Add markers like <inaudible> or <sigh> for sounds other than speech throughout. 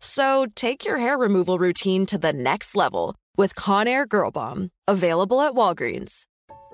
So take your hair removal routine to the next level with Conair Girl Bomb. Available at Walgreens.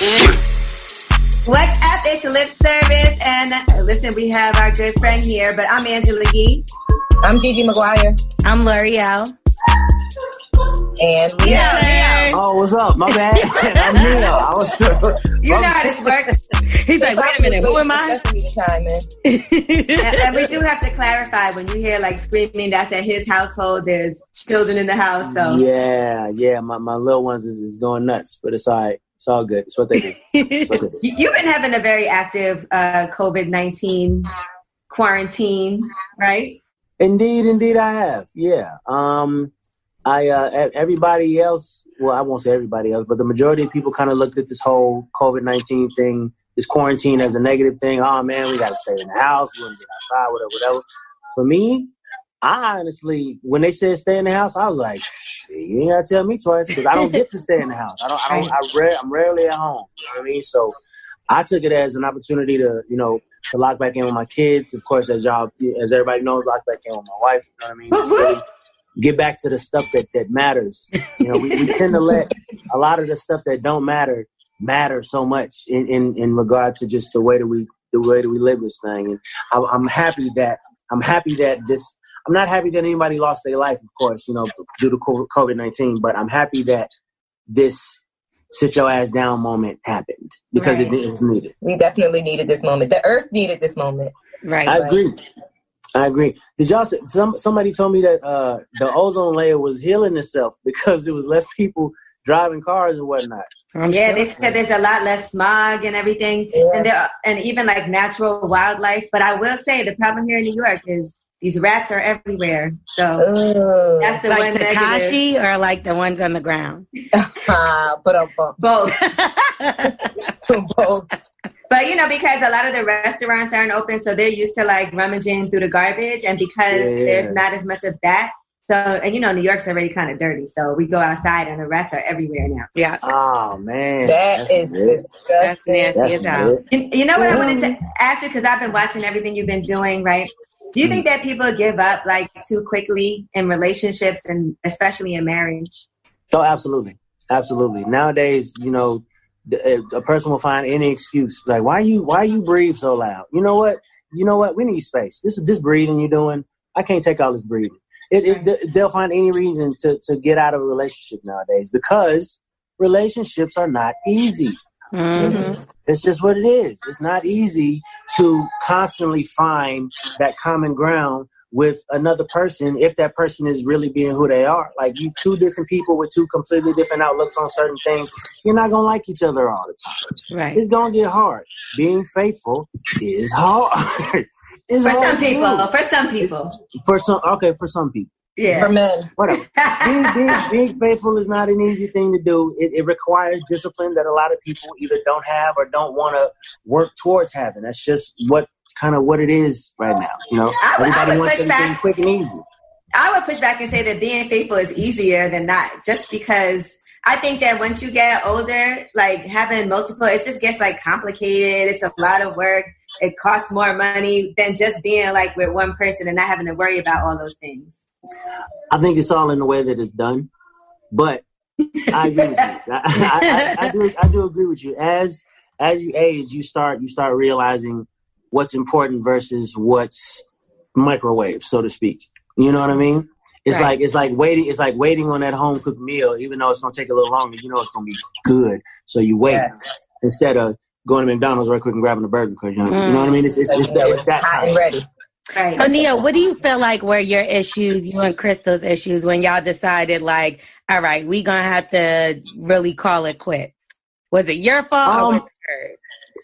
What's up? It's lip service, and uh, listen, we have our good friend here. But I'm Angela Yee. I'm Gigi Maguire. I'm L'Oreal. And Yeah, Oh, what's up? My bad. <laughs> <laughs> I'm Ne-Yo. I was. <laughs> you know how this works. He's like, wait a minute, who am I? That's me chime in. and, and we do have to clarify when you hear like screaming, that's at his household. There's children in the house, so Yeah, yeah. My, my little ones is, is going nuts, but it's all right. It's all good. It's what they do. <laughs> What they do. You- you've been having a very active uh, COVID nineteen quarantine, right? Indeed, indeed, I have. Yeah. Um, I uh, everybody else. Well, I won't say everybody else, but the majority of people kind of looked at this whole COVID nineteen thing, this quarantine, as a negative thing. Oh man, we got to stay in the house. We to get outside, whatever, whatever. For me, I honestly, when they said stay in the house, I was like, you ain't gotta tell me twice because I don't get to stay in the house. I don't. I don't. I rare, I'm rarely at home. You know what I mean? So I took it as an opportunity to, you know, to lock back in with my kids. Of course, as y'all, as everybody knows, lock back in with my wife. You know what I mean? Just really get back to the stuff that that matters. You know, we, we tend to let a lot of the stuff that don't matter matter so much in in in regard to just the way that we the way that we live this thing. And I, I'm happy that I'm happy that this. I'm not happy that anybody lost their life, of course, you know, due to COVID 19, but I'm happy that this sit your ass down moment happened because Right. it, it was needed. We definitely needed this moment. The earth needed this moment. Right. I agree. I agree. Did y'all? say- Some somebody told me that uh, the ozone layer was healing itself <laughs> because there was less people driving cars and whatnot. I'm yeah, sure. they said there's a lot less smog and everything, Yeah. and there and even like natural wildlife. But I will say the problem here in New York is these rats are everywhere. So Ooh. that's the like one negative. Tekashi or like the ones on the ground? Ah, <laughs> but um, Both. <laughs> both. But you know, because a lot of the restaurants aren't open, so they're used to like rummaging through the garbage, and because Yeah. there's not as much of that, so and you know, New York's already kind of dirty, so we go outside and the rats are everywhere now. yeah. Oh man, That That's is good. That's disgusting. nasty That's as hell. You, you know what I wanted to ask you because I've been watching everything you've been doing, right? Do you think mm. that people give up like too quickly in relationships and especially in marriage? Oh, absolutely, absolutely. Nowadays, you know, uh, a person will find any excuse like, "Why you? Why you breathe so loud?" You know what? You know what? We need space. This is this breathing you're doing. I can't take all this breathing. It, it, they'll find any reason to to get out of a relationship nowadays because relationships are not easy. Mhm. It's just what it is. It's not easy to constantly find that common ground with another person if that person is really being who they are. Like you two different people with two completely different outlooks on certain things, you're not gonna like each other all the time. Right. It's gonna get hard. Being faithful is hard. <laughs> it's For hard some people, do. for some people, For some okay, for some people. For yeah. men. Whatever. <laughs> being, being, being faithful is not an easy thing to do. It, it requires discipline that a lot of people either don't have or don't want to work towards having. That's just what kind of what it is right now. You know, I would- I everybody would wants push everything back. quick and easy. I would push back and say that being faithful is easier than not, just because I think that once you get older, like having multiple, it just gets like complicated. It's a lot of work. It costs more money than just being like with one person and not having to worry about all those things. I think it's all in the way that it's done, but I agree with you. I, I, I, do. I do agree with you. As as you age, you start you start realizing what's important versus what's microwave, so to speak. You know what I mean? It's Right. like it's like waiting. It's like waiting on that home cooked meal, even though it's gonna take a little longer. You know it's gonna be good, so you wait Yes. instead of going to McDonald's right quick and grabbing a burger. You know, you know what I mm. mean? It's it's, it's, that, it's it's that hot and ready. Right. So, Nia, what do you feel like were your issues, you and Crystal's issues, when y'all decided, like, all right, we gonna have to really call it quits? Was it your fault Um, was?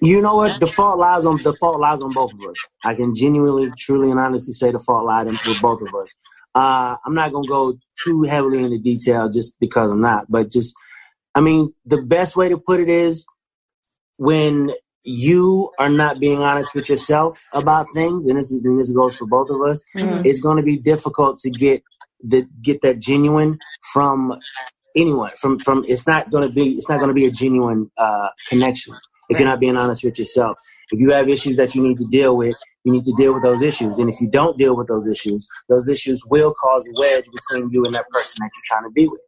You know what? The fault lies on the fault lies on both of us. I can genuinely, truly, and honestly say the fault lies in- with both of us. Uh, I'm not gonna go too heavily into detail just because I'm not, but just, I mean, the best way to put it is when you are not being honest with yourself about things, and this, and this goes for both of us. Mhm. It's going to be difficult to get the get that genuine from anyone. From from it's not going to be it's not going to be a genuine uh, connection if you're not being honest with yourself. If you have issues that you need to deal with, you need to deal with those issues. And if you don't deal with those issues, those issues will cause a wedge between you and that person that you're trying to be with.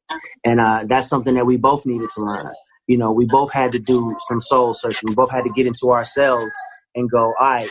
And uh, that's something that we both needed to learn. You know, we both had to do some soul searching. We both had to get into ourselves and go, all right,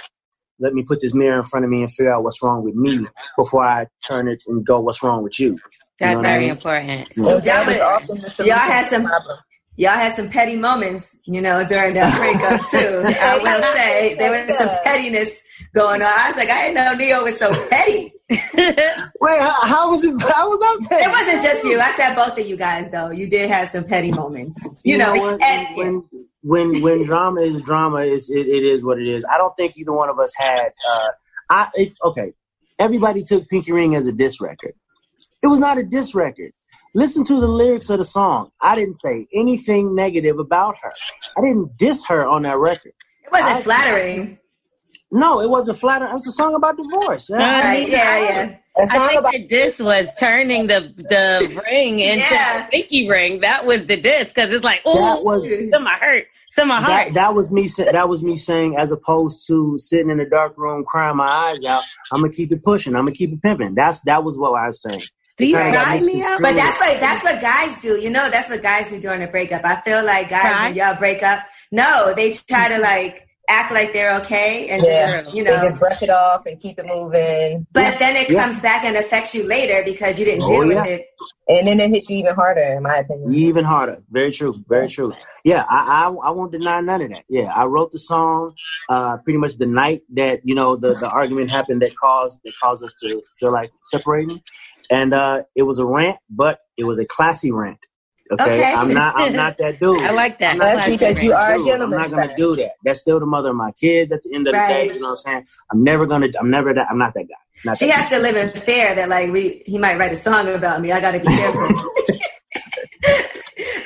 let me put this mirror in front of me and figure out what's wrong with me before I turn it and go, what's wrong with you? You That's know what I very mean? important. Yeah. And that Y'all had- often the solution y'all had some- problem. Y'all had some petty moments, you know, during that breakup <laughs> too. I will say there was some pettiness going on. I was like, I didn't know Ne-Yo was so petty. <laughs> Wait, how, how was it? How was I petty? It wasn't just you. I said both of you guys though. You did have some petty moments, you, know. when, and when when when drama is drama, is it, it is what it is. I don't think either one of us had. Uh, I it, okay. Everybody took Pinky Ring as a diss record. It was not a diss record. Listen to the lyrics of the song. I didn't say anything negative about her. I didn't diss her on that record. it wasn't I- flattering. No, it wasn't flattering. It was a song about divorce. Yeah. Right? Yeah, yeah. A I song think about the diss was turning the the <laughs> ring into Yeah. the pinky ring. That was the diss because it's like, oh, to my hurt, to my heart. that, that was me. sa- That was me saying, as opposed to sitting in the dark room crying my eyes out. I'm gonna keep it pushing. I'm gonna keep it pimping. That's that was what I was saying. Do you Kinda cry me up? But that's what that's what guys do. You know, that's what guys do during a breakup. I feel like guys Cry? when y'all break up, no, they try to like act like they're okay and Yeah. just you they know. just brush it off and keep it moving, But then it Yeah. comes back and affects you later because you didn't Oh, deal yeah. with it. and then it hits you even harder, in my opinion. Even harder. Very true. Very true. Yeah, I, I I won't deny none of that. Yeah, I wrote the song uh, pretty much the night that you know the, the argument happened that caused that caused us to feel like separating, and uh, it was a rant, but it was a classy rant. Okay, Okay. I'm not I'm not that dude. <laughs> I like that. I'm That's that because you are a gentleman, I'm not gonna do that. That's still the mother of my kids. At the end of the Right. day, you know what I'm saying. I'm never gonna. I'm never that. I'm not that guy. Not She that has to live in fear that like we, he might write a song about me. I got to be careful. <laughs> <laughs>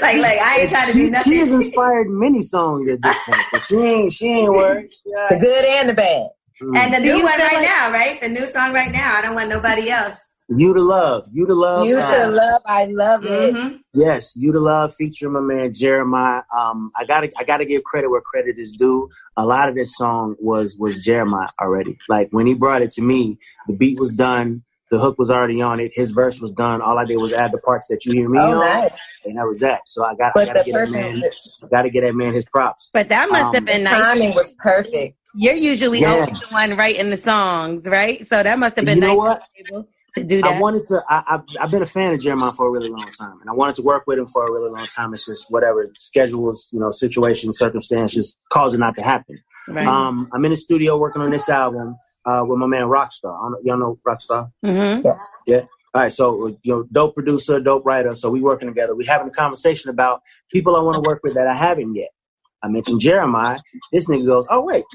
like like I ain't trying to do she, nothing. she has inspired many songs at this point, but she ain't she ain't worried. Yeah. The good and the bad. Mm. and the new one right like- now, right? The new song right now. I don't want nobody else. You to love, you to love, you to love, I love it. Mhm. Yes, you to love featuring my man Jeremih. Um, I gotta I gotta give credit where credit is due. A lot of this song was was Jeremih already. Like when he brought it to me, the beat was done, the hook was already on it, his verse was done. All I did was add the parts that you hear me Oh, on, nice. and that was that. So I got I But gotta get that man, the I gotta get that man his props. But that must Um, have been nice. timing was perfect. You're usually Yeah. always the one writing the songs, right? So that must have been You know nice what? To be able to do that. I wanted to. I, I've, I've been a fan of Jeremih for a really long time, and I wanted to work with him for a really long time. It's just whatever schedules, you know, situations, circumstances cause it not to happen. right. Um, I'm in the studio working on this album uh, with my man Rockstar. I don't y'all know Rockstar? hmm Yeah. All right, so you know, dope producer, dope writer. So we working together. We having a conversation about people I want to work with that I haven't yet. I mentioned Jeremih. This nigga goes, "Oh wait,"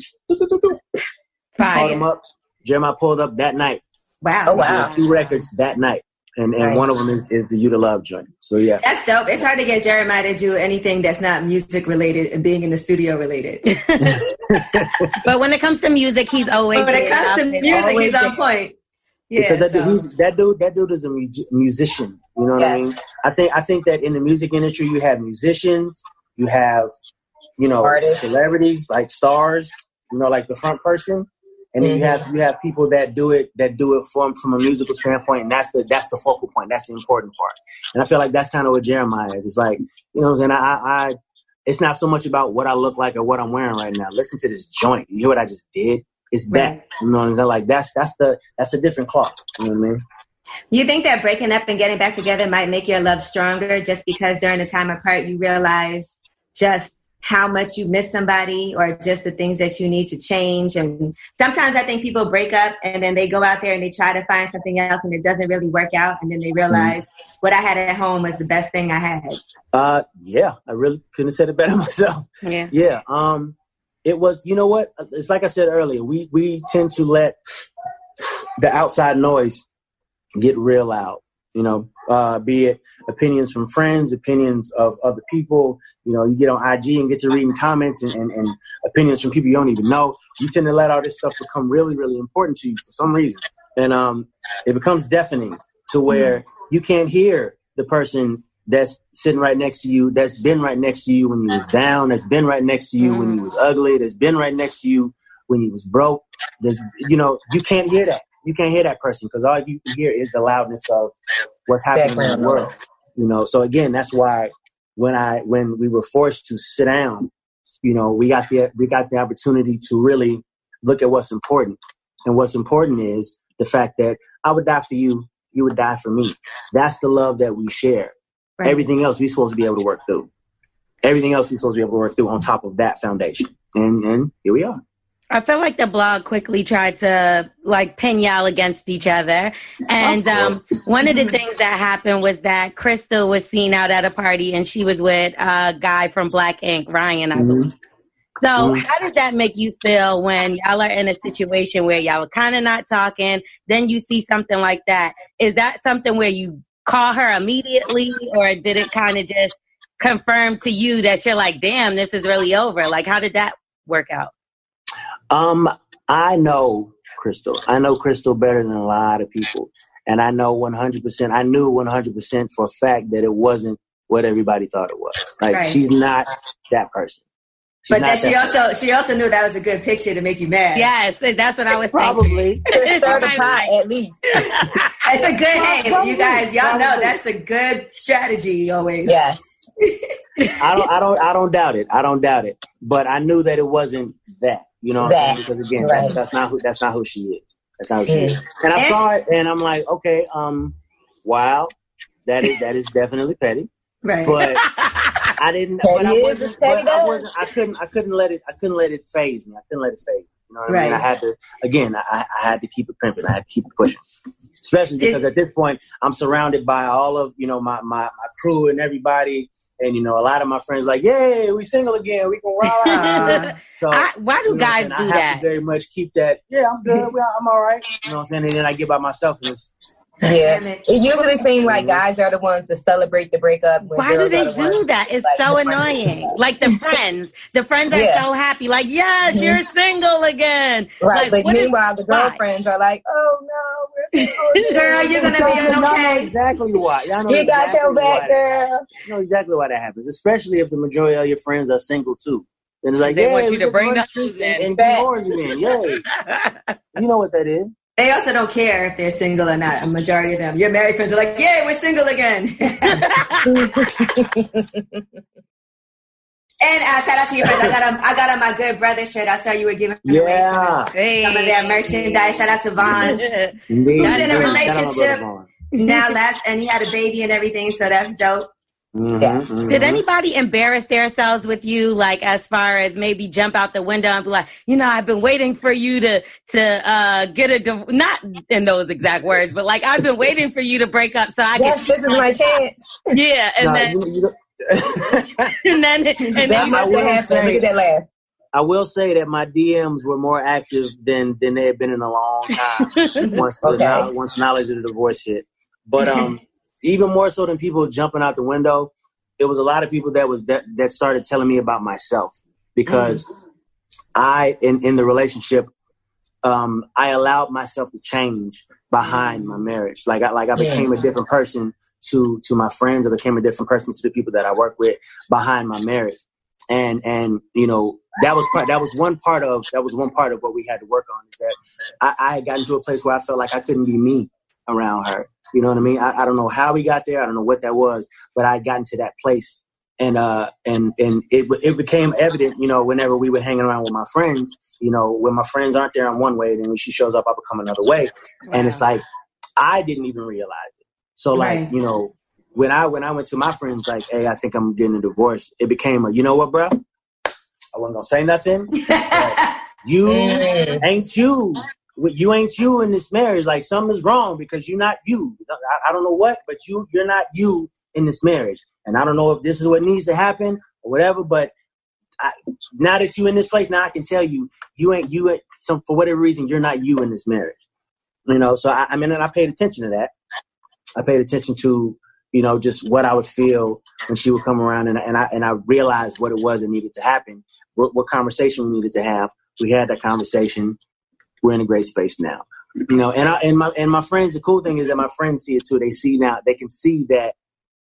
called him up. Jeremih pulled up that night. Wow. Oh, wow. two records that night, and and Nice. one of them is, is the You to Love joint. So yeah, That's dope. It's hard to get Jeremih to do anything that's not music related and being in the studio related. <laughs> But when it comes to music, he's always But when it comes to music, always he's on point. Yeah, because that, so- dude, he's, that dude that dude is a mu- musician. You know what I mean? I think I think that in the music industry, you have musicians, you have you know Artists. celebrities like stars. You know, like the front person. And then you Mhm. have you have people that do it that do it from from a musical standpoint, and that's the that's the focal point. That's the important part. And I feel like that's kind of what Jeremih is. It's like you know, what I'm saying I, I it's not so much about what I look like or what I'm wearing right now. Listen to this joint. You hear what I just did? It's that. Right. You know what I'm saying? Like that's that's the that's a different cloth. You know what I mean? You think that breaking up and getting back together might make your love stronger just because during the time apart you realize just how much you miss somebody or just the things that you need to change and sometimes I think people break up and then they go out there and they try to find something else and it doesn't really work out and then they realize what I had at home was the best thing I had. Uh, yeah, I really couldn't have said it better <laughs> myself. yeah. Yeah. Um, it was. You know what? It's like I said earlier. We we tend to let the outside noise get real loud. You know, uh, be it opinions from friends, opinions of other people. You know, you get on IG and get to reading comments and, and, and opinions from people you don't even know. You tend to let all this stuff become really, really important to you for some reason, and um, it becomes deafening to where you can't hear the person that's sitting right next to you, that's been right next to you when you was down, that's been right next to you when you was ugly, that's been right next to you when you was broke. There's, you know, you can't hear that. You can't hear that person because all you can hear is the loudness of what's happening in the world. You know, so again, that's why when I when we were forced to sit down, you know, we got the we got the opportunity to really look at what's important. And what's important is the fact that I would die for you, you would die for me. That's the love that we share. Right. Everything else we're supposed to be able to work through. Everything else we're supposed to be able to work through on top of that foundation. And and here we are. I felt like the blog quickly tried to like pin y'all against each other. And um, one of the <laughs> things that happened was that Crystal was seen out at a party and she was with a guy from Black Ink, Ryan, I believe. So, Mhm. how did that make you feel when y'all are in a situation where y'all are kind of not talking? Then you see something like that. Is that something where you call her immediately, or did it kind of just confirm to you that you're like, damn, this is really over? Like, how did that work out? Um, I know Crystal. I know Crystal better than a lot of people. And I know 100%, I knew 100% for a fact that it wasn't what everybody thought it was. Like, Right. she's not that person. She's But not that she that also she also knew that was a good picture to make you mad. Yes, that's what I was thinking. Probably. Stir the pot at least. <laughs> It's a good hey, Probably, you guys, y'all know that's a good strategy always. Yes. <laughs> I don't, I don't, I don't doubt it. I don't doubt it. But I knew that it wasn't that. You know, what I'm That, saying? because again, right. that's, that's not who, that's not who she is. That's not who she is. And I saw it, and I'm like, okay, um, wow, that is that is definitely petty. Right. But <laughs> I didn't. Petty but I wasn't. but I wasn't. I couldn't. I couldn't let it. I couldn't let it phase me. I couldn't let it phase. me. You know what I mean? Right. I had to. Again, I, I had to keep it pimping. I had to keep it pushing. Especially because at this point, I'm surrounded by all of you know my my, my crew and everybody. And you know, a lot of my friends like, "Yay, we single again. We can rah <laughs> rah." so I, why do you know, guys do I have that? to very much keep that. Yeah, I'm good. Well, I'm all right. You know what I'm saying? And then I get by myself and it's Yeah. Damn it. It usually seems like guys are the ones to celebrate the breakup. when Why do they the do that? It's like, so annoying. Like the friends, the friends are Yeah. so happy. Like, yes, you're mm-hmm. single again. Right, Like, but what is- meanwhile, the why? girlfriends are like, "Oh no, we're single. <laughs> Girl, you're gonna be Y'all know okay. exactly why. Y'all know We got exactly your why back, that girl." You know exactly why that happens, especially if the majority of your friends are single too. Then it's like They yeah, want you to bring the the and, in. and Bet. keep orange again. Yay. <laughs> you know what that is. They also don't care if they're single or not. A majority of them. Your married friends are like, "Yay, we're single again." <laughs> and uh, shout out to your friends. I got on, I got on my good brother shirt. I saw you were giving away some Yeah. of, some of their merchandise. Shout out to Vaughn. Who's in a Shout out my brother relationship? Now last, and he had a baby and everything, so that's dope. Mhm, Yes. mhm. Did anybody embarrass themselves with you, like as far as maybe jump out the window and be like, you know, I've been waiting for you to to uh, get a div-" not in those exact words, but like I've been waiting for you to break up so I yes, can this is my <laughs> chance. yeah, and Nah, then you- you <laughs> <laughs> and then and That then must have happened. Look at that laugh. I will say that my DMs were more active than than they had been in a long time. once Okay. knowl- once knowledge of the divorce hit. But um, even more so than people jumping out the window, it was a lot of people that was that that started telling me about myself because I in in the relationship, um, I allowed myself to change behind my marriage. Like I like I became a different person to to my friends. I became a different person to the people that I work with behind my marriage. And and you know that was part that was one part of that was one part of what we had to work on is that I, I got into a place where I felt like I couldn't be me around her. You know what I mean? I, I don't know how we got there. I don't know what that was, but I got into that place and uh and and it it became evident you know whenever we were hanging around with my friends you know when my friends aren't there i'm one way then when she shows up i become another way wow. and it's like i didn't even realize it so like right. you know when i when i went to my friends like hey i think i'm getting a divorce it became a you know what bro i wasn't gonna say nothing <laughs> you ain't you you ain't you in this marriage like something's wrong because you're not you I, I don't know what but you you're not you in this marriage and I don't know if this is what needs to happen or whatever, but I, now that you're in this place, now I can tell you, you ain't you. Ain't, some for whatever reason, you're not you in this marriage. You know, so I, I mean, and I paid attention to that. I paid attention to you know just what I would feel when she would come around, and, and I and I realized what it was that needed to happen, what, what conversation we needed to have. We had that conversation. We're in a great space now. Mm-hmm. You know, and I and my and my friends. The cool thing is that my friends see it too. They see now. They can see that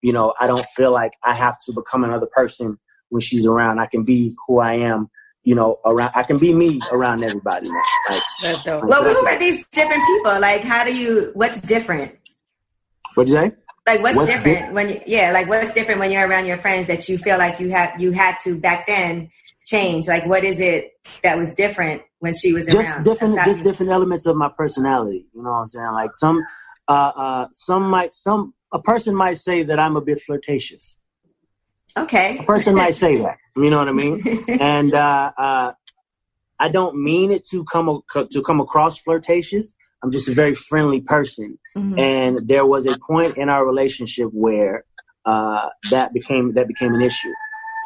you know, I don't feel like I have to become another person when she's around. I can be who I am, you know, around. I can be me around everybody now. Like, that's dope. Well, who are these different people? Like, how do you? What's different? What'd you say? Like, what's, what's different di- when? You, yeah, like what's different when you're around your friends that you feel like you had you had to back then change? Like, what is it that was different when she was just around? Different, just you- different elements of my personality. You know what I'm saying? Like some, uh, uh, some might some a person might say that I'm a bit flirtatious. Okay. A person might say that. You know what I mean? <laughs> and uh, uh, I don't mean it to come to come across flirtatious. I'm just a very friendly person. Mm-hmm. And there was a point in our relationship where uh, that became that became an issue.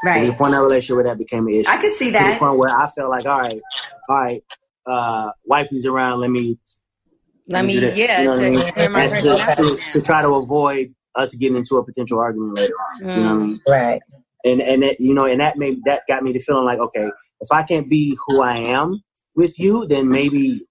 Right. There was a point in our relationship where that became an issue. I could see that. To the point where I felt like, all right, all right, uh, wifey's around. Let me let me, yeah, you know to, I mean? to, to, to, try to avoid us getting into a potential argument later on. Mm. You know what I mean? Mm. Right. And and it, you know, and that made that got me to feeling like, okay, if I can't be who I am with you, then maybe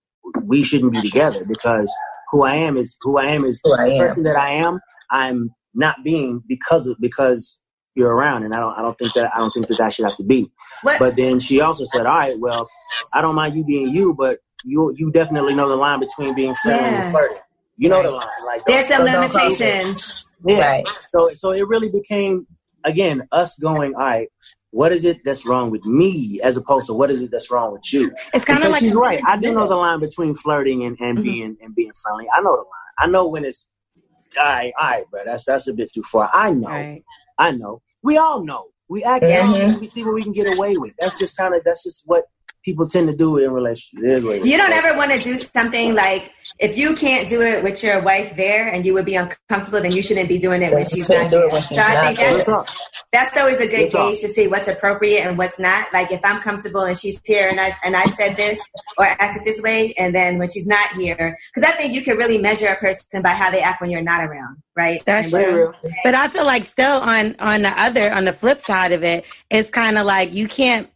we shouldn't be together because who I am is who I am is who the person that I am. I'm not being because of because you're around, and I don't I don't think that I don't think that that should have to be. What? But then she also said, all right, well, I don't mind you being you, but you you definitely know the line between being friendly yeah. and flirting. You know right. the line. Like there's some limitations. Yeah. Right. So so it really became again us going, all right, what is it that's wrong with me as opposed to what is it that's wrong with you? It's kind of like she's right. I do know the line between flirting and, and mm-hmm. being and being friendly. I know the line. I know when it's all right, all right, bro. That's that's a bit too far. I know. Right. I know. We all know. We act mm-hmm. out. We see what we can get away with. That's just kind of that's just what people tend to do it in relationships. You don't ever want to do something like if you can't do it with your wife there and you would be uncomfortable, then you shouldn't be doing it when she's not here. So I think that's, that's always a good gauge to see what's appropriate and what's not. Like if I'm comfortable and she's here and I and I said this or acted this way, and then when she's not here, because I think you can really measure a person by how they act when you're not around, right? That's true. But I feel like still on on the other on the flip side of it, it's kind of like you can't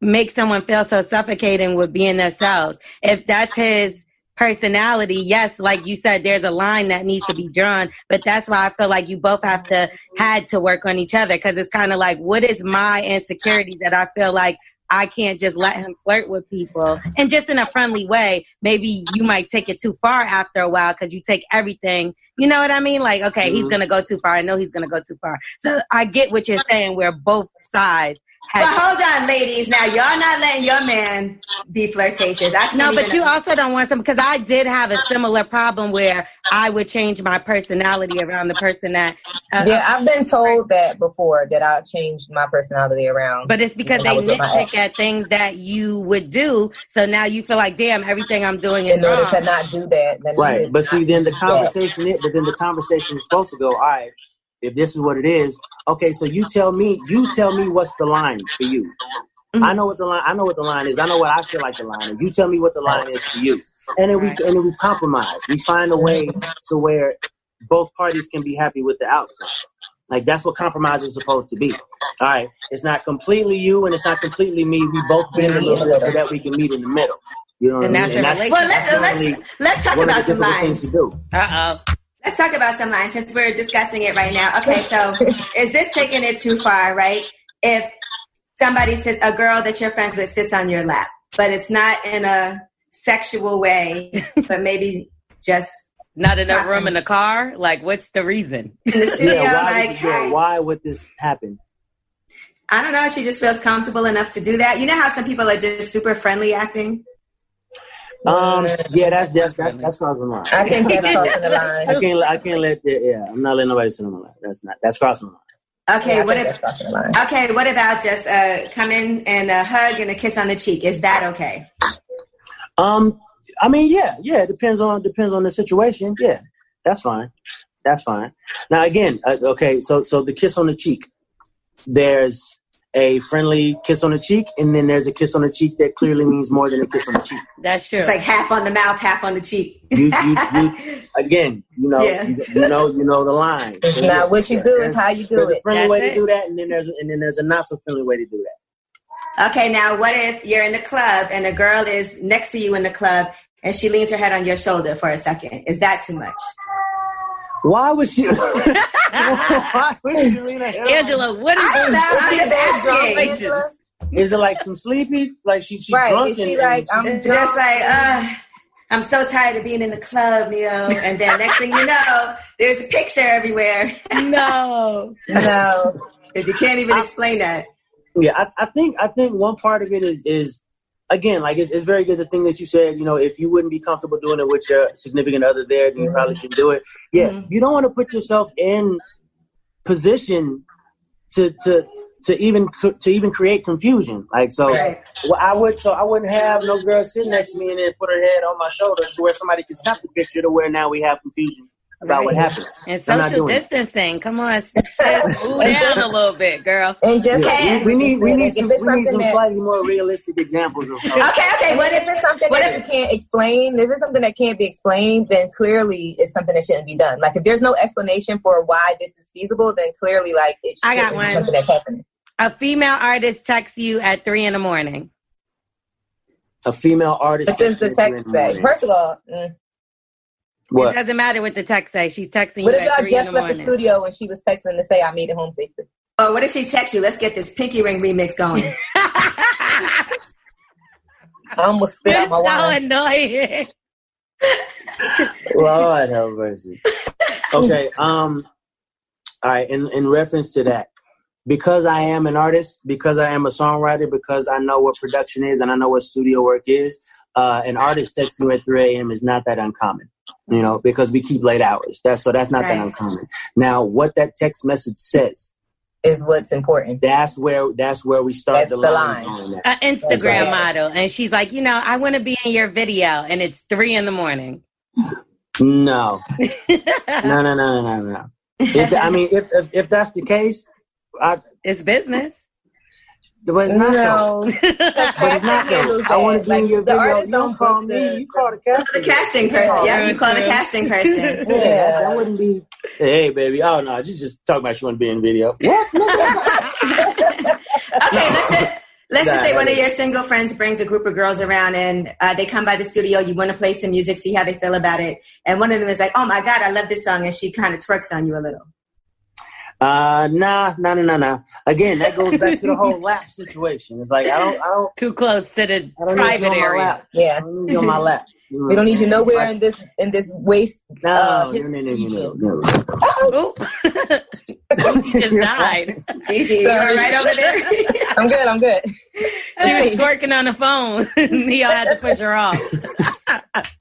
make someone feel so suffocating with being themselves. If that's his personality, yes, like you said, there's a line that needs to be drawn. But that's why I feel like you both have to had to work on each other because it's kind of like, what is my insecurity that I feel like I can't just let him flirt with people and just in a friendly way. Maybe you might take it too far after a while because you take everything. You know what I mean? Like, okay, mm-hmm. he's going to go too far. I know he's going to go too far. So I get what you're saying where both sides but hold on, ladies. Now y'all not letting your man be flirtatious. no, but you also don't want some because I did have a similar problem where I would change my personality around the person that. Uh, yeah, I've been told that before that I changed my personality around. But it's because they nitpick at things that you would do. So now you feel like, damn, everything I'm doing is in order wrong. to not do that. Right, but see, then the conversation, is, but then the conversation is supposed to go. All right, if this is what it is, okay, so you tell me, you tell me what's the line for you. Mm-hmm. I know what the line. I know what the line is. I know what I feel like the line is. You tell me what the line is for you, and then right. we and then we compromise. We find a way to where both parties can be happy with the outcome. Like that's what compromise is supposed to be. All right, it's not completely you and it's not completely me. We both bend a little bit so that we can meet in the middle. You know what And I mean? a And Well, relationship. let's definitely let's let's talk about the some lines. to do. Uh oh. Let's talk about some lines since we're discussing it right now. Okay, so is this taking it too far, right? If somebody sits, a girl that you're friends with sits on your lap, but it's not in a sexual way, <laughs> but maybe just Not enough Awesome. room in the car. Like, what's the reason? in the studio, Yeah, why, like, would, yeah, why would this happen? I don't know, she just feels comfortable enough to do that. You know how some people are just super friendly acting? Um, yeah, that's that's that's, that's crossing the line. I think that's <laughs> crossing the line. I can't I can't let yeah, yeah I'm not letting nobody sit on my lap. That's not that's crossing the line. Okay, Yeah, what think if, that's crossing the line. okay, what about just uh, come in and a hug and a kiss on the cheek? Is that okay? Um, I mean, yeah, yeah. It depends on depends on the situation. Yeah, that's fine. That's fine. Now again, uh, okay. So so the kiss on the cheek. There's a friendly kiss on the cheek, and then there's a kiss on the cheek that clearly means more than a kiss on the cheek. That's true. It's like half on the mouth, half on the cheek. You, you, you <laughs> again, you know, Yeah. you, you know, you know the line. It's not what you do, it's how you do There's a friendly That's way it. to do that, and then there's and then there's a not so friendly way to do that. Okay, now what if you're in the club and a girl is next to you in the club and she leans her head on your shoulder for a second? Is that too much? Why was she? why would she lean her head Angela, what is I don't this? know. I'm These just asking. Is it like some sleepy? Like she, she Right, drunk is she and- like, and I'm It's just like, uh, I'm so tired of being in the club, you know. And then next thing you know, there's a picture everywhere No. <laughs> No. because you can't even explain that. Yeah, I, I think I think one part of it is is again like it's, it's very good the thing that you said. You know, if you wouldn't be comfortable doing it with your significant other there, then you probably shouldn't do it. Yeah, Mhm. you don't want to put yourself in position to to to even to even create confusion. Like so, Right. well, I would so I wouldn't have no girl sitting next to me and then put her head on my shoulder to where somebody could snap the picture to where now we have confusion about what Right. happened. And social doing it. distancing. Come on, <laughs> sis, move down a little bit, girl. And just Yeah, we, we need we need if some we need some that slightly more realistic examples of. Okay, okay. What if if it's something what that if- you can't explain, if it's something that can't be explained, then clearly it's something that shouldn't be done. Like if there's no explanation for why this is feasible, then clearly like it I got be one. something that's happening. A female artist texts you at three in the morning. a female artist. What does the text say? First of all, mm, It doesn't matter what the text say. She's texting what you What if at y'all just the left the studio and she was texting to say I made it home safely? Oh, what if she texts you? Let's get this Pinky Ring remix going. <laughs> I almost spit You're out my so wine. annoying. <laughs> Lord have mercy. Okay. Um. All right. In in reference to that, because I am an artist, because I am a songwriter, because I know what production is and I know what studio work is, uh, an artist texting you at 3 a.m. is not that uncommon. You know, because we keep late hours. That's so that's not that uncommon. Now, what that text message says, Is what's important. that's where that's where we start That's the the line. line. An Instagram right. model, and she's like, you know, I want to be in your video, and it's three in the morning. No, <laughs> no, no, no, no, no, no. If, I mean, if, if if that's the case, I, it's business. But it's not. though. No, <laughs> But it's not though. I want to be in your the video. artists You don't don't call book me. the- You call the the casting. casting person. Yeah, you call the casting person. Yeah, that, Yeah. that wouldn't be. Hey, baby. Oh no, you just talk about you want to be in the video. What? <laughs> Okay, let's just let's just say one of your single friends brings a group of girls around and uh, they come by the studio. You want to play some music, see how they feel about it, and one of them is like, "Oh my god, I love this song," and she kind of twerks on you a little. Uh, nah, nah, nah, nah, nah. Again, that goes back to the whole <laughs> lap situation. It's like I don't, I don't, Too close to the I don't need you private area. lap. I Yeah, don't need on my lap. <laughs> we don't need you nowhere in this in this waste. No, uh, no, no, no, no, no, no. Oop. she just died. Gigi, you all right over there? <laughs> I'm good. I'm good. She was twerking on the phone. Ne-Yo had to push her off.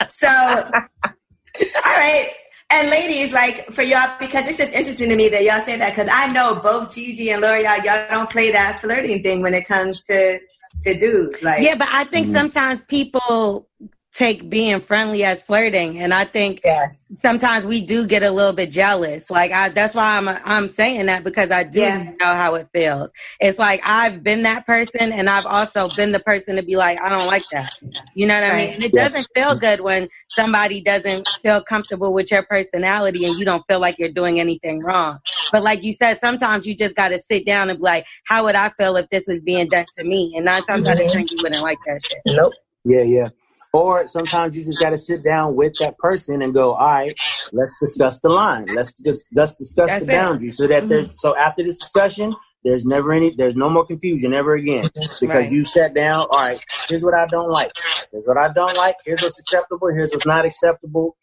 so, all right. And ladies, like for y'all, because it's just interesting to me that y'all say that because I know both Gigi and L'Oreal, y'all don't play that flirting thing when it comes to to dudes. Like, Yeah, but I think mm-hmm. sometimes people take being friendly as flirting, and I think Yeah. sometimes we do get a little bit jealous. Like I, that's why I'm I'm saying that because I do Yeah. know how it feels. It's like I've been that person, and I've also been the person to be like, I don't like that. You know what I mean? And it Yeah. doesn't feel good when somebody doesn't feel comfortable with your personality, and you don't feel like you're doing anything wrong. But like you said, sometimes you just got to sit down and be like, how would I feel if this was being done to me? And nine times out of mm-hmm. ten, you wouldn't like that shit. Nope. Yeah, yeah. Or sometimes you just got to sit down with that person and go, all right, let's discuss the line. Let's just let's discuss That's the it. boundary so that Mhm. there's so after this discussion, there's never any there's no more confusion ever again because Right. you sat down. All right, here's what I don't like. Here's what I don't like. Here's what's acceptable. Here's what's not acceptable.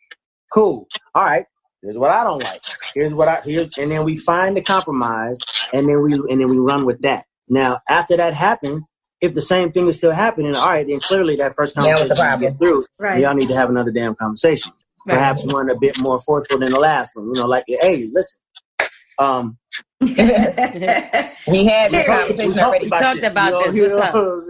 Cool. All right. Here's what I don't like. Here's what I here's and then we find the compromise and then we and then we run with that. Now after that happens, if the same thing is still happening, all right, then clearly that first Now conversation the you problem? get through, Right. y'all need to have another damn conversation. Right. Perhaps one a bit more forceful than the last one. You know, like, hey, listen, um, we had this we conversation talked already. talked this, about you know, this. you What's know up? what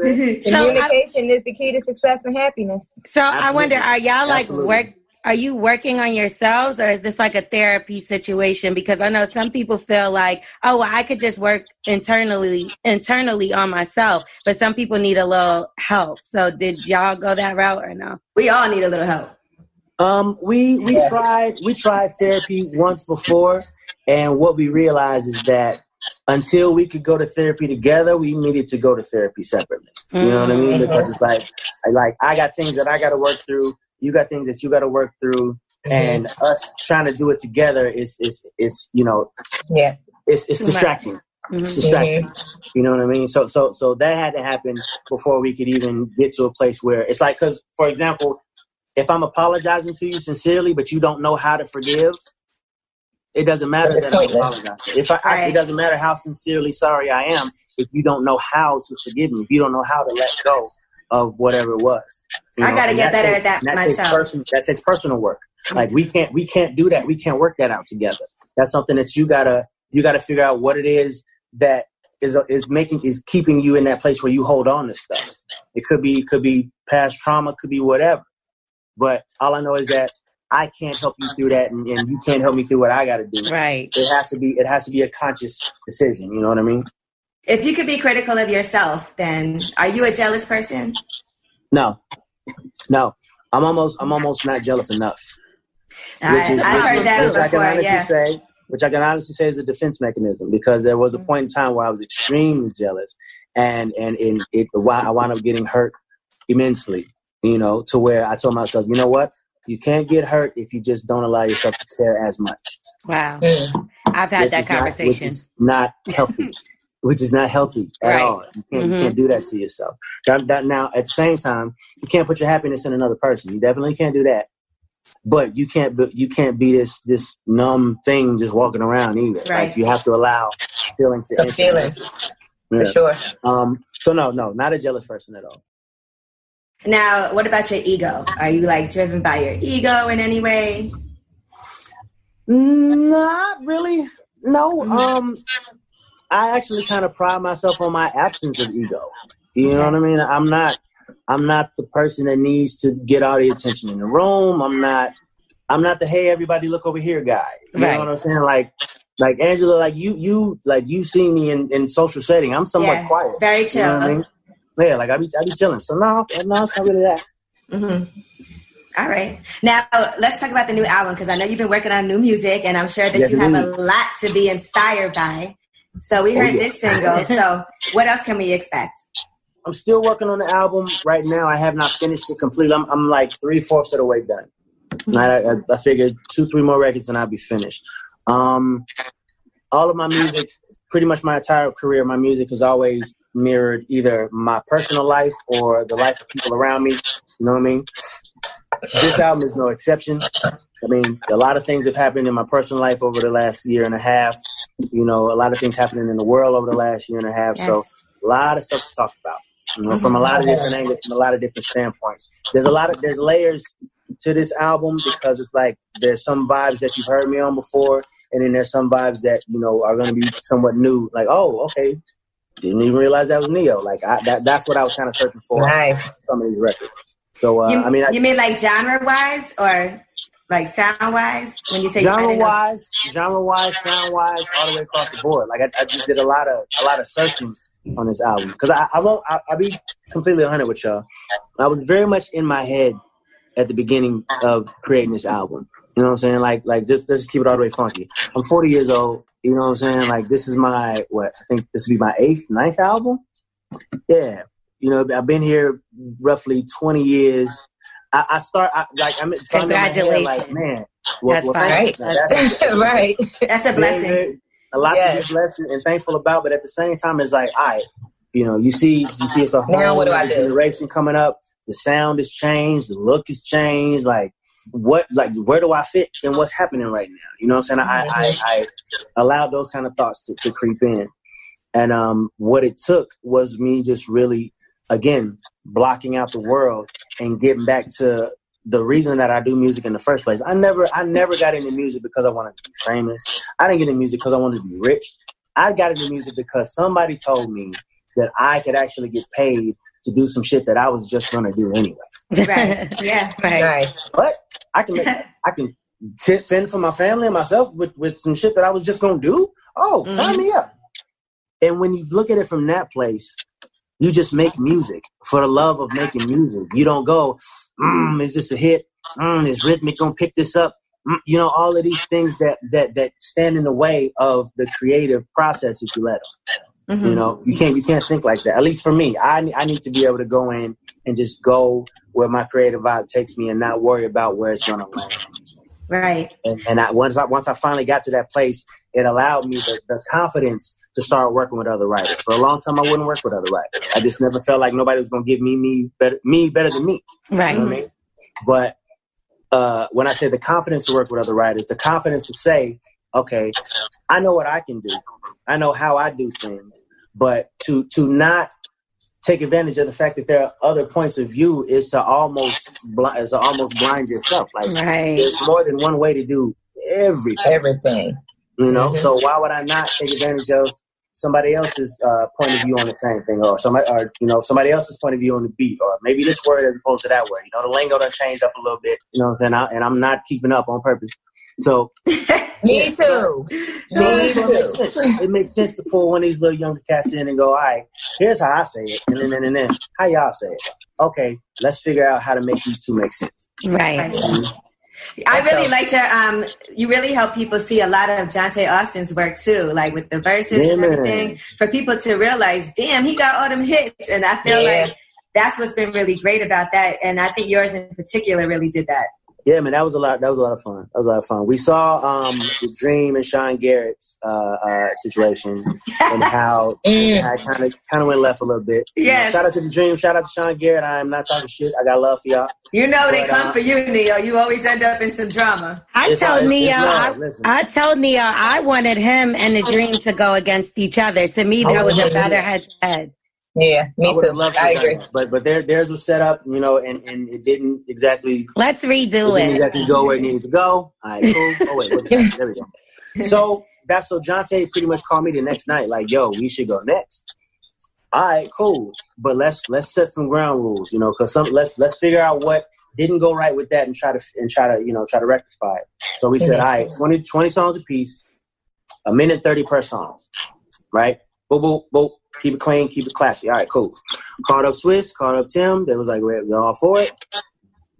So I- Communication is the key to success and happiness. So I wonder, are y'all like Absolutely. work? Are you working on yourselves, or is this like a therapy situation? Because I know some people feel like, oh, well, I could just work internally, internally on myself, but some people need a little help. So did y'all go that route or no? we all need a little help. Um, we we tried we tried therapy once before, and what we realized is that until we could go to therapy together, we needed to go to therapy separately. You know what I mean? Mhm. Because it's like, like I got things that I got to work through. You got things that you got to work through, and us trying to do it together is is is you know Yeah. it's it's Right. distracting. Mhm. It's distracting. You know what I mean? So so so that had to happen before we could even get to a place where it's like because for example, if I'm apologizing to you sincerely, but you don't know how to forgive, it doesn't matter that I'm pointless. If I, I- it doesn't matter how sincerely sorry I am if you don't know how to forgive me, if you don't know how to let go of whatever it was. You I gotta and get better takes- at that takes myself. person- that takes personal work. Like we can't we can't do that. We can't work that out together. That's something that you gotta you gotta figure out what it is that is is making is keeping you in that place where you hold on to stuff. It could be could be past trauma, could be whatever. But all I know is that I can't help you through that, and, and you can't help me through what I got to do. Right. It has to be it has to be a conscious decision. You know what I mean? If you could be critical of yourself, then are you a jealous person? No, no. I'm almost I'm almost not jealous enough. I, which is I've which heard is- that which I can honestly Yeah. say, which I can honestly say is a defense mechanism because there was a point in time where I was extremely jealous, and and and it why I wound up getting hurt immensely. You know, to where I told myself, you know what, you can't get hurt if you just don't allow yourself to care as much. Wow. Mm. I've had which that is not- conversation. which is not healthy. <laughs> which is not healthy at Right. all. You can't, you Mhm. can't do that to yourself. That, that now, at the same time, you can't put your happiness in another person. You definitely can't do that. But you can't be, you can't be this this numb thing just walking around either. Right. Like you have to allow feelings to Some enter. feelings, Yeah. for sure. Um. So no, no, not a jealous person at all. Now, what about your ego? Are you like driven by your ego in any way? Not really. No. Mhm. Um, I actually kind of pride myself on my absence of ego. You know what I mean? I'm not. I'm not the person that needs to get all the attention in the room. I'm not. I'm not the hey everybody look over here guy. You Right. know what I'm saying? Like, like Angela, like you, you, like you see me in in social setting. I'm somewhat Yeah, quiet. Very You know chill. I mean? Yeah, like I be I be chilling. So no, no, it's not really that. hmm All right. Now, let's talk about the new album because I know you've been working on new music and I'm sure that Yes, you have a lot to be inspired by. So, we Oh, heard yeah. this single. <laughs> So, what else can we expect? I'm still working on the album right now. I have not finished it completely. I'm, I'm like three fourths of the way done. I, I, I figured two, three more records and I'll be finished. Um, all of my music, pretty much my entire career, my music has always mirrored either my personal life or the life of people around me. You know what I mean? This album is no exception. I mean, a lot of things have happened in my personal life over the last year and a half. You know, a lot of things happening in the world over the last year and a half. So, a lot of stuff to talk about. You know, from a lot of different angles, from a lot of different standpoints. There's a lot of there's layers to this album because it's like there's some vibes that you've heard me on before, and then there's some vibes that you know are going to be somewhat new. Like, oh, okay, didn't even realize that was Ne-Yo. Like, I, that that's what I was kind of searching for Nice. some of these records. So, uh, you, I mean, I, you mean like genre wise or like sound wise when you say genre wise, genre wise, sound wise, all the way across the board. Like, I, I just did a lot of a lot of searching on this album because I, I won't. I, I'll be completely 100 with y'all. I was very much in my head at the beginning of creating this album. You know what I'm saying? Like, like just let's just keep it all the way funky. I'm 40 years old. You know what I'm saying? Like, this is my what? I think this would be my eighth, ninth album. Yeah. You know, I've been here roughly 20 years. I, I start I, like I'm so I'm head, like man, well, That's well, fine. thank you. That's- That's- <laughs> right. That's a blessing. a lot Yes. to be blessed and thankful about, but at the same time, it's like, all right, you know, you see, you see, it's a whole Now what do I new do? generation coming up. The sound has changed, the look has changed. Like, what, like, where do I fit in what's happening right now? You know what I'm saying? I, I, I allowed those kind of thoughts to, to creep in, and um, what it took was me just really, again, blocking out the world and getting back to the reason that I do music in the first place. I never I never got into music because I wanted to be famous. I didn't get into music because I wanted to be rich. I got into music because somebody told me that I could actually get paid to do some shit that I was just gonna do anyway. Right. Yeah. right. Right. But I can make, I can t- fend for my family and myself with, with some shit that I was just gonna do. Oh, sign mm-hmm. me up. And when you look at it from that place, you just make music for the love of making music. You don't go, mm, is this a hit? Mm, is Rhythmic gonna pick this up? Mm, you know, all of these things that that that stand in the way of the creative process if you let them. Mhm. You know, you can't you can't think like that. At least for me, I I need to be able to go in and just go where my creative vibe takes me and not worry about where it's gonna land. Right. And, and I, once I once I finally got to that place, it allowed me the, the confidence to start working with other writers. For a long time, I wouldn't work with other writers. I just never felt like nobody was gonna give me me better me better than me. Right. You know I mean? But uh, when I say the confidence to work with other writers, the confidence to say, okay, I know what I can do. I know how I do things. But to to not take advantage of the fact that there are other points of view is to almost bl- is to almost blind yourself. Like Right. there's more than one way to do everything. Everything. You know, Mhm. so why would I not take advantage of somebody else's uh, point of view on the same thing, or somebody, or you know, somebody else's point of view on the beat, or maybe this word as opposed to that word. You know, the lingo done changed up a little bit. You know what I'm saying? I, and I'm not keeping up on purpose. So <laughs> Me too. so Me it, makes too. sense. it makes sense to pull one of these little younger cats in and go, all right, here's how I say it, and then and then, and then how y'all say it. Okay, let's figure out how to make these two make sense. Right. I really liked your um you really help people see a lot of Johntá Austin's work too, like with the Verzuz Yeah, and man. everything, for people to realize, damn, he got all them hits. And I feel Yeah. like that's what's been really great about that. And I think yours in particular really did that. Yeah, man, that was a lot. That was a lot of fun. That was a lot of fun. We saw um, the Dream and Sean Garrett's uh, uh, situation and how. I kind of kind of went left a little bit. You know, Yes. shout out to the Dream. Shout out to Sean Garrett. I am not talking shit. I got love for y'all. You know they come uh, for you, Ne-Yo. You always end up in some drama. I It's told all- it's- Ne-Yo, it's I, I told Ne-Yo I wanted him and the dream to go against each other. To me, that was a better head to head. Yeah, me I too. loved I agree. that. But but there theirs was set up, you know, and, and it didn't exactly Let's it redo didn't it. exactly go where it needed to go. All right, cool. Oh wait, what's that? there we go. <laughs> So that's so Johntá pretty much called me the next night, like, yo, we should go next. All right, cool. But let's let's set some ground rules, you know, because some let's let's figure out what didn't go right with that and try to and try to you know try to rectify it. So we said, all right, 20, 20 songs a piece, a minute thirty per song, right? Boop boop boop. Keep it clean, keep it classy. All right, cool. Called up Swizz, called up Tim. They was like, we was all for it.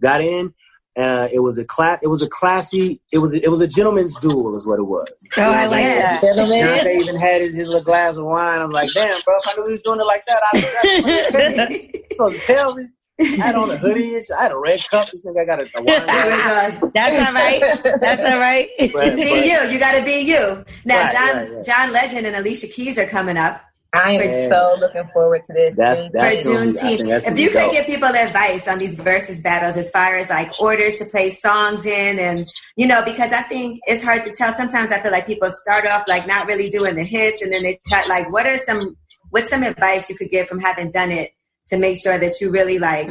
Got in. Uh, it was a class. It was a classy. It was it was a gentleman's duel, is what it was. Oh, I like Yeah. that. Gentlemen, Johntá even had his, his little glass of wine. I'm like, damn, bro, if I knew he was doing it like that, I was supposed to tell me. I had on a hoodie. and shit. I had a red cup. This nigga got a, a wine It glass. was, That's all right. That's all right. But- be you. You got to be you. Now, Right, John right, right. John Legend and Alicia Keys are coming up. I am Yeah. so looking forward to this. That's- that's for gonna be- I think Juneteenth. that's If you could dope. give people advice on these Verzuz battles as far as like orders to play songs in and you know, because I think it's hard to tell. Sometimes I feel like people start off like not really doing the hits and then they try like what are some what's some advice you could give from having done it to make sure that you really like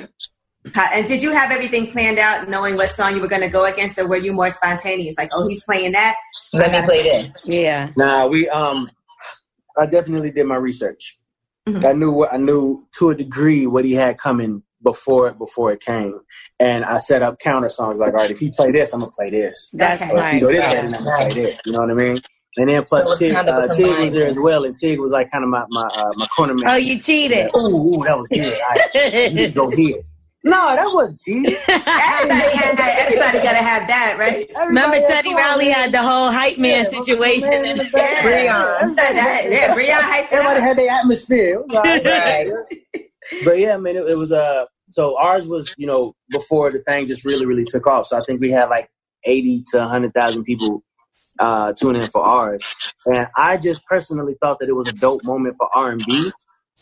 and did you have everything planned out knowing what song you were going to go against or were you more spontaneous like oh he's playing that Let me play this. Yeah. Nah, we um, I definitely did my research. Mhm. I knew what I knew to a degree what he had coming before it before it came, and I set up counter songs like, all right, if he play this, I'm gonna play this. That's Or right. he go this way, Right. I'm gonna play this. You know what I mean? And then plus So Tig, kind of uh, Tig was there as well, and Tig was like kind of my my uh, my corner man. Oh, you cheated. Ooh, ooh, that was good. All right, we should go <laughs> here. No, that wasn't cheating. <laughs> everybody had that everybody got to have that right Remember, Teddy Riley had the whole hype man Yeah, situation. man in the back. Breon. that, yeah Breon hyped it Everybody up. had their atmosphere. It right. Right. <laughs> But yeah, man, it, it was uh so ours was you know before the thing just really really took off. So I think we had like eighty to hundred thousand people uh, tune in for ours, and I just personally thought that it was a dope moment for R and B.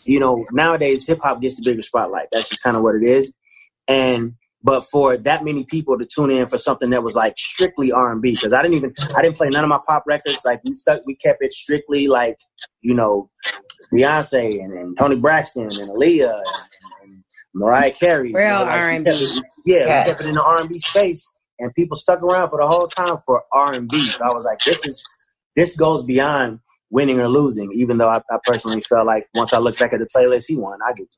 You know, nowadays hip hop gets the bigger spotlight. That's just kind of what it is, and but for that many people to tune in for something that was like strictly R and B, because I didn't even I didn't play none of my pop records. Like we stuck, we kept it strictly like you know Beyonce and, and Toni Braxton and Aaliyah and, and Mariah Carey. Real you know, like, R&B. it- Yeah, Yeah. we kept it in the R and B space, and people stuck around for the whole time for R and B. So I was like, this is this goes beyond winning or losing. Even though I, I personally felt like once I looked back at the playlist, he won. I get.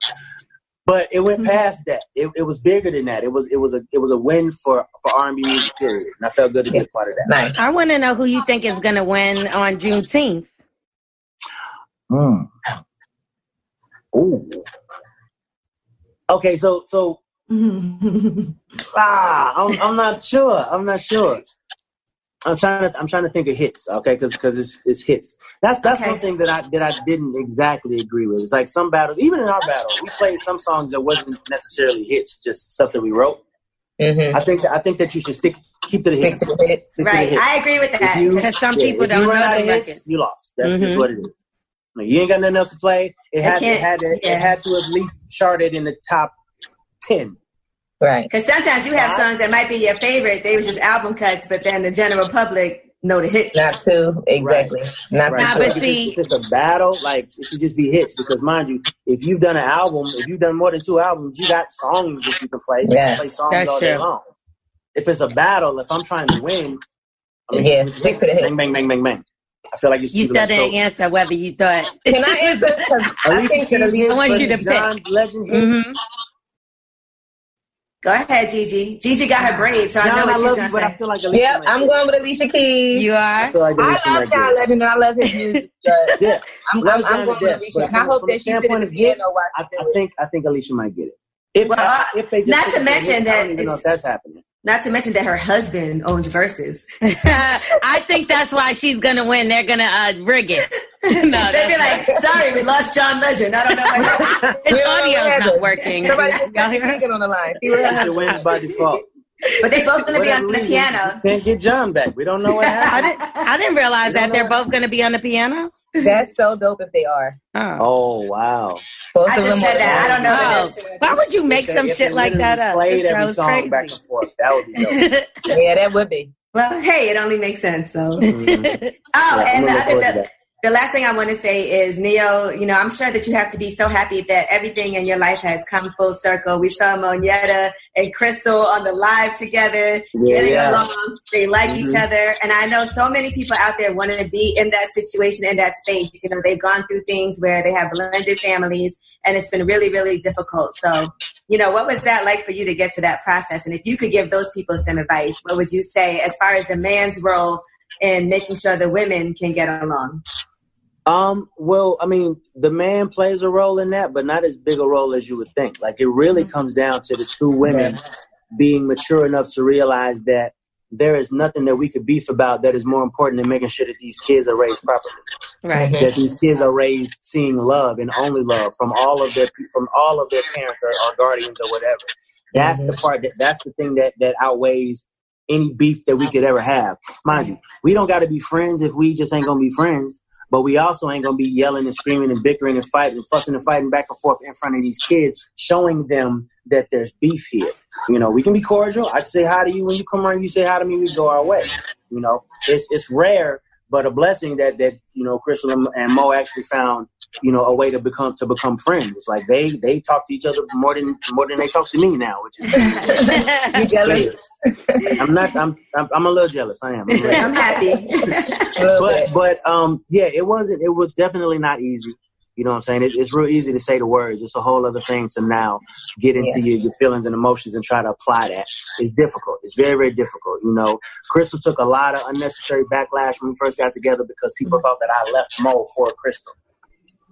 But it went past that. It, it was bigger than that. It was it was a it was a win for for R and B music. Period. And I felt good to be a part of that. Nice. I want to know who you think is going to win on Juneteenth. Mm. Ooh. Okay, so so <laughs> ah, I'm I'm not sure. I'm not sure. I'm trying to I'm trying to think of hits, okay, because because it's it's hits. That's that's Okay. something that I that I didn't exactly agree with. It's like some battles, even in our battle, we played some songs that wasn't necessarily hits, just stuff that we wrote. Mm-hmm. I think that, I think that you should stick keep to the Stick hits. to the hits. Stick to the right. hits. I agree with that. You- Because some yeah, people don't you know the hits, record. You lost. That's just Mhm. what it is. Like, you ain't got nothing else to play. It had, it had, to, yeah. it had to at least chart it in the top ten. Right. Because sometimes you have songs that might be your favorite. They was just album cuts, but then the general public know the hits. Not two. Exactly. Not Right. Nah, two. but So if, see- it's, if it's a battle, like it should just be hits. Because mind you, if you've done an album, if you've done more than two albums, you got songs that you can play. You Yeah. can play songs That's all day true. long. If it's a battle, if I'm trying to win, I mean, Yeah, stick to the hits. bang, bang, bang, bang, bang. I feel like you should You keep it still like didn't answer whether you thought. Can I answer? <laughs> 'Cause I think that Keys Alicia- hits I want you to versus John Legend hits. Mhm. Go ahead, Gigi. Gigi got her braids, so I know John, what she's love gonna you, but I feel like Alicia Yep, might I'm going with Alicia Keys. You I are. feel like I love might John it. Legend and I love his music, but <laughs> Yeah, I'm, love I'm, I'm to going with Alicia. but And I hope that the she's sitting at standpoint the piano I, I think I think Alicia might get it. If Well, uh, if they just not to up the mention I that don't even know it's- if that's happening. Not to mention that her husband owns Verzuz. <laughs> I think that's why she's going to win. They're going to uh, rig it. <laughs> no, They'd be that's like, "Sorry, we lost John Legend. I don't know what <laughs> happened." His We don't know audio's not working. Somebody just Y'all got hear? it on the line. See what Alicia happens. wins by default. But they're both gonna be Whatever on the reason, piano. Can't get John back. We don't know what happened. I happened. didn't, I didn't realize that they're both going to be on the piano. That's so dope if they are. Oh. oh wow! Both I of just them said are that. I don't know that Oh. that's true. Why would you make some shit like that up? Played This every girl is song back crazy. and forth. That would be dope. <laughs> Yeah, that would be. Well, hey, it only makes sense. So, <laughs> oh, Mhm. Yeah, and the, look forward to the, that. The last thing I want to say is, Ne-Yo. You know, I'm sure that you have to be so happy that everything in your life has come full circle. We saw Monyetta and Crystal on the live together, Yeah, getting yeah. along. They like each Mhm. other, and I know so many people out there want to be in that situation, in that space. You know, they've gone through things where they have blended families, and it's been really, really difficult. So, you know, what was that like for you to get to that process? And if you could give those people some advice, what would you say as far as the man's role in making sure the women can get along? Um, well, I mean, the man plays a role in that, but not as big a role as you would think. Like it really comes down to the two women being mature enough to realize that there is nothing that we could beef about that is more important than making sure that these kids are raised properly. right. Mhm. That these kids are raised seeing love and only love from all of their from all of their parents or, or guardians or whatever. That's the part that that's the thing that that outweighs any beef that we could ever have. Mind you, we don't got to be friends if we just ain't gonna be friends. But we also ain't gonna be yelling and screaming and bickering and fighting and fussing and fighting back and forth in front of these kids, showing them that there's beef here. You know, we can be cordial. I can say hi to you when you come around. You say hi to me. We go our way. You know, it's it's rare, but a blessing that that you know Crystal and, and Mo actually found you know a way to become to become friends. It's like they they talk to each other more than more than they talk to me now, which is <laughs> You jealous? I'm not I'm I'm, I'm a little jealous. I am. I'm <laughs> I'm happy. <laughs> But but um yeah it wasn't it was definitely not easy. You know what i'm saying? It, it's real easy to say the words. It's a whole other thing to now get into your, your feelings and emotions and try to apply that. It's difficult. It's very very difficult you know. Crystal took a lot of unnecessary backlash when we first got together because people thought that i left mo for crystal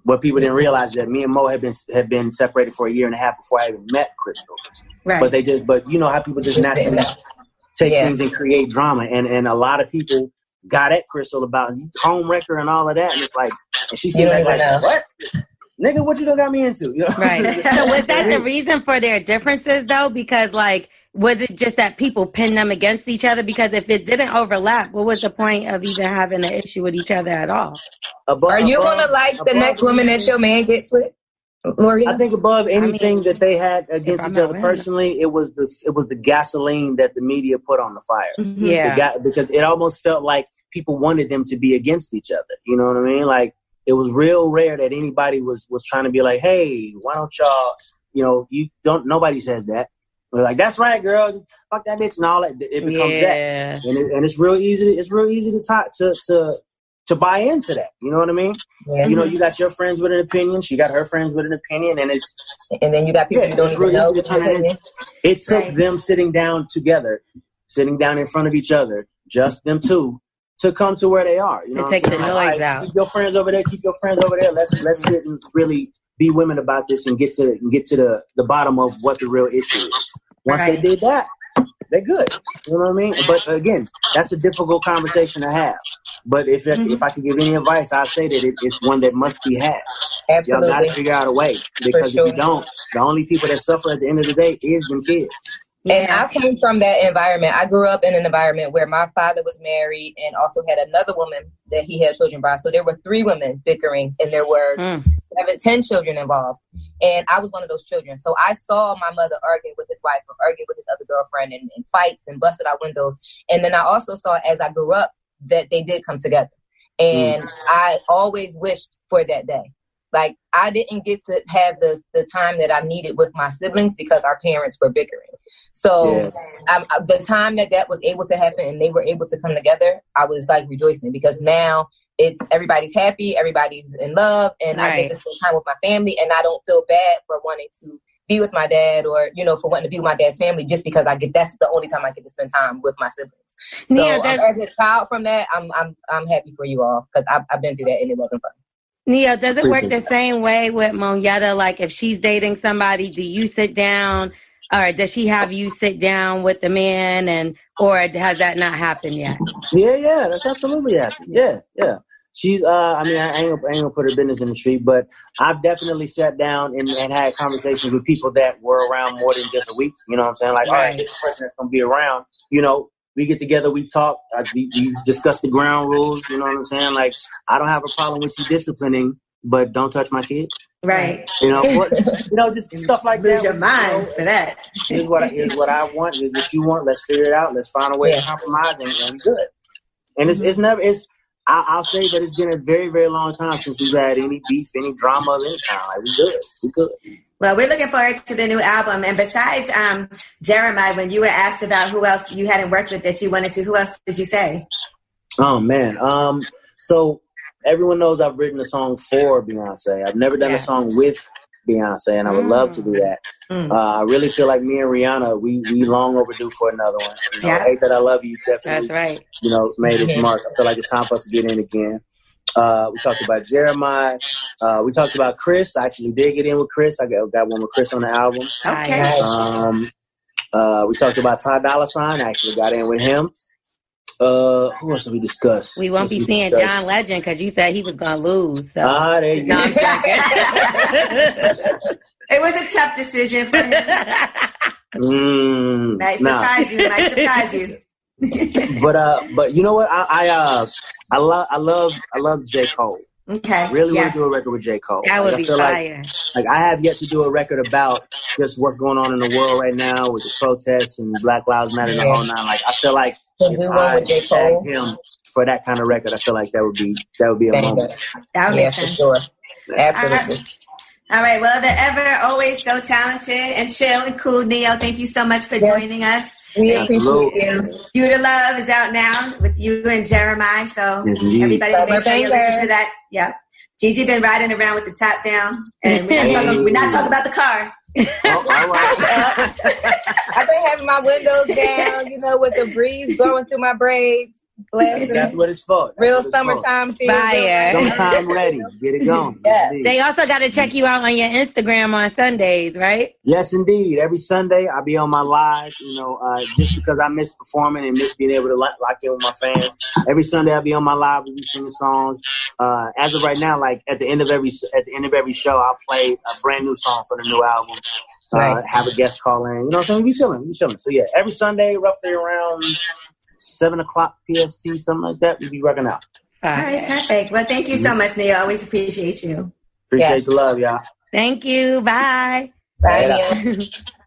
what people didn't realize is that me and mo had been had been separated for a year and a half before i even met crystal. Right. but they just but you know how people just naturally take Yeah. things and create drama. And and a lot of people got at crystal about home wrecker and all of that. And it's like and she seemed like, like what nigga, what you done got me into? You know? Right. <laughs> so was that the reason for their differences though? Because like, was it just that people pin them against each other? Because if it didn't overlap, what was the point of even having an issue with each other at all? Above, Are you above, gonna like the next woman that your man gets with? Lori? I think above anything I mean, that they had against each other personally, it was the it was the gasoline that the media put on the fire. Mm-hmm. Yeah, got, because it almost felt like people wanted them to be against each other. You know what I mean? Like it was real rare that anybody was was trying to be like, hey, why don't y'all? You know, you don't. Nobody says that. We're like, that's right, girl. Fuck that bitch and all that. It becomes yeah. that, and, it, and it's real easy. It's real easy to talk to to to buy into that. You know what I mean? Yeah. You know, mm-hmm. you got your friends with an opinion. She got her friends with an opinion, and it's and then you got people yeah, don't really easy to turn it It took right. them sitting down together, sitting down in front of each other, just them two, to come to where they are. You know, to take the noise right, out. Keep your friends over there. Keep your friends over there. Let's let's sit and really be women about this and get to get to the the bottom of what the real issue is. Once right. they did that, they're good. You know what I mean? But again, that's a difficult conversation to have. But if mm-hmm. if I could give any advice, I'd say that it, it's one that must be had. Absolutely. Y'all got to figure out a way because sure. if you don't, the only people that suffer at the end of the day is them kids. And I came from that environment. I grew up in an environment where my father was married and also had another woman that he had children by. So there were three women bickering, and there were mm. seven, ten children involved. And I was one of those children. So I saw my mother arguing with his wife or arguing with his other girlfriend and, and fights and busted out windows. And then I also saw as I grew up that they did come together. And mm. I always wished for that day. Like I didn't get to have the the time that I needed with my siblings because our parents were bickering. So um, the time that that was able to happen and they were able to come together, I was like rejoicing because now it's everybody's happy, everybody's in love, and right. I get to spend time with my family, and I don't feel bad for wanting to be with my dad or you know for wanting to be with my dad's family just because I get that's the only time I get to spend time with my siblings. So yeah, um, as a child from that, I'm I'm I'm happy for you all because I've, I've been through that and it wasn't fun. Ne-Yo, does it work the same way with Monyetta? Like if she's dating somebody, do you sit down or does she have you sit down with the man and or has that not happened yet? Yeah, yeah, that's absolutely happened. Yeah, yeah. She's uh I mean I ain't, gonna, I ain't gonna put her business in the street, but I've definitely sat down and, and had conversations with people that were around more than just a week. You know what I'm saying? Like, right. all right, this person that's gonna be around, you know, we get together, we talk, we, we discuss the ground rules. You know what I'm saying? Like, I don't have a problem with you disciplining, but don't touch my kids. Right. You know, what, you know, just <laughs> stuff like Lose that. your mind you know, for that. Is what I, is what I want. Is what you want. Let's figure it out. Let's find a way yeah. to compromise and, and good. And it's mm-hmm. it's never it's. I, will say that it's been a very very long time since we've had any beef, any drama of any kind. Like we good, we good. Well, we're looking forward to the new album. And besides um, Jeremih, when you were asked about who else you hadn't worked with that you wanted to, who else did you say? Oh man, um, so everyone knows I've written a song for Beyonce. I've never done yeah. a song with Beyonce, and I would mm. love to do that. Mm. Uh, I really feel like me and Rihanna, we we long overdue for another one. You know, yeah. Hate that I love you. Definitely, That's right. You know, made its mark. I feel like it's time for us to get in again. Uh, we talked about Jeremih. Uh, we talked about Chris. I actually did get in with Chris. I got, got one with Chris on the album. Okay. Um, uh, we talked about Ty Dolla Sign. I actually got in with him. Uh, who else did we discuss? We won't be seeing discuss? John Legend because you said he was gonna lose. So. Ah, there you no, go. <laughs> it was a tough decision for him. Mm, might surprise nah. you. Might surprise you. <laughs> but uh, but you know what? I, I uh, I love, I love, I love J Cole. Okay. I really yes. want to do a record with J Cole. That would like, be fire. Like, like, I have yet to do a record about just what's going on in the world right now with the protests and Black Lives Matter yeah. and the whole nine. Like I feel like if I tag him for that kind of record, I feel like that would be that would be a moment. That would yeah, make sense. For sure. Absolutely. All right. Well, the ever always so talented and chill and cool Ne-Yo. Thank you so much for joining us. We appreciate you. You to Love is out now with you and Jeremih. So yes, everybody make sure you listen to that. Yep. Gigi been riding around with the top down, and we're not, talking, we're not talking about the car. oh, <laughs> I've been having my windows down, you know, with the breeze blowing through my braids <laughs> That's what it's for. That's Real it's summertime feel. Fire. For. Summertime ready. Get it going. <laughs> Yes. Indeed. They also got to check you out on your Instagram on Sundays, right? Yes, indeed. Every Sunday I'll be on my live. You know, uh, just because I miss performing and miss being able to lock, lock in with my fans. Every Sunday I'll be on my live. We'll be singing songs. Uh, as of right now, like at the end of every at the end of every show, I'll play a brand new song for the new album. Uh, Nice. Have a guest call in. You know what I'm saying? We chilling. We chilling. So yeah, every Sunday, roughly around seven o'clock PST, something like that, we'll be working out. All right, perfect. Well, thank you so much, Neil. Always appreciate you. Appreciate Yes. the love, y'all. Thank you. Bye. Bye, Later. Neil. <laughs>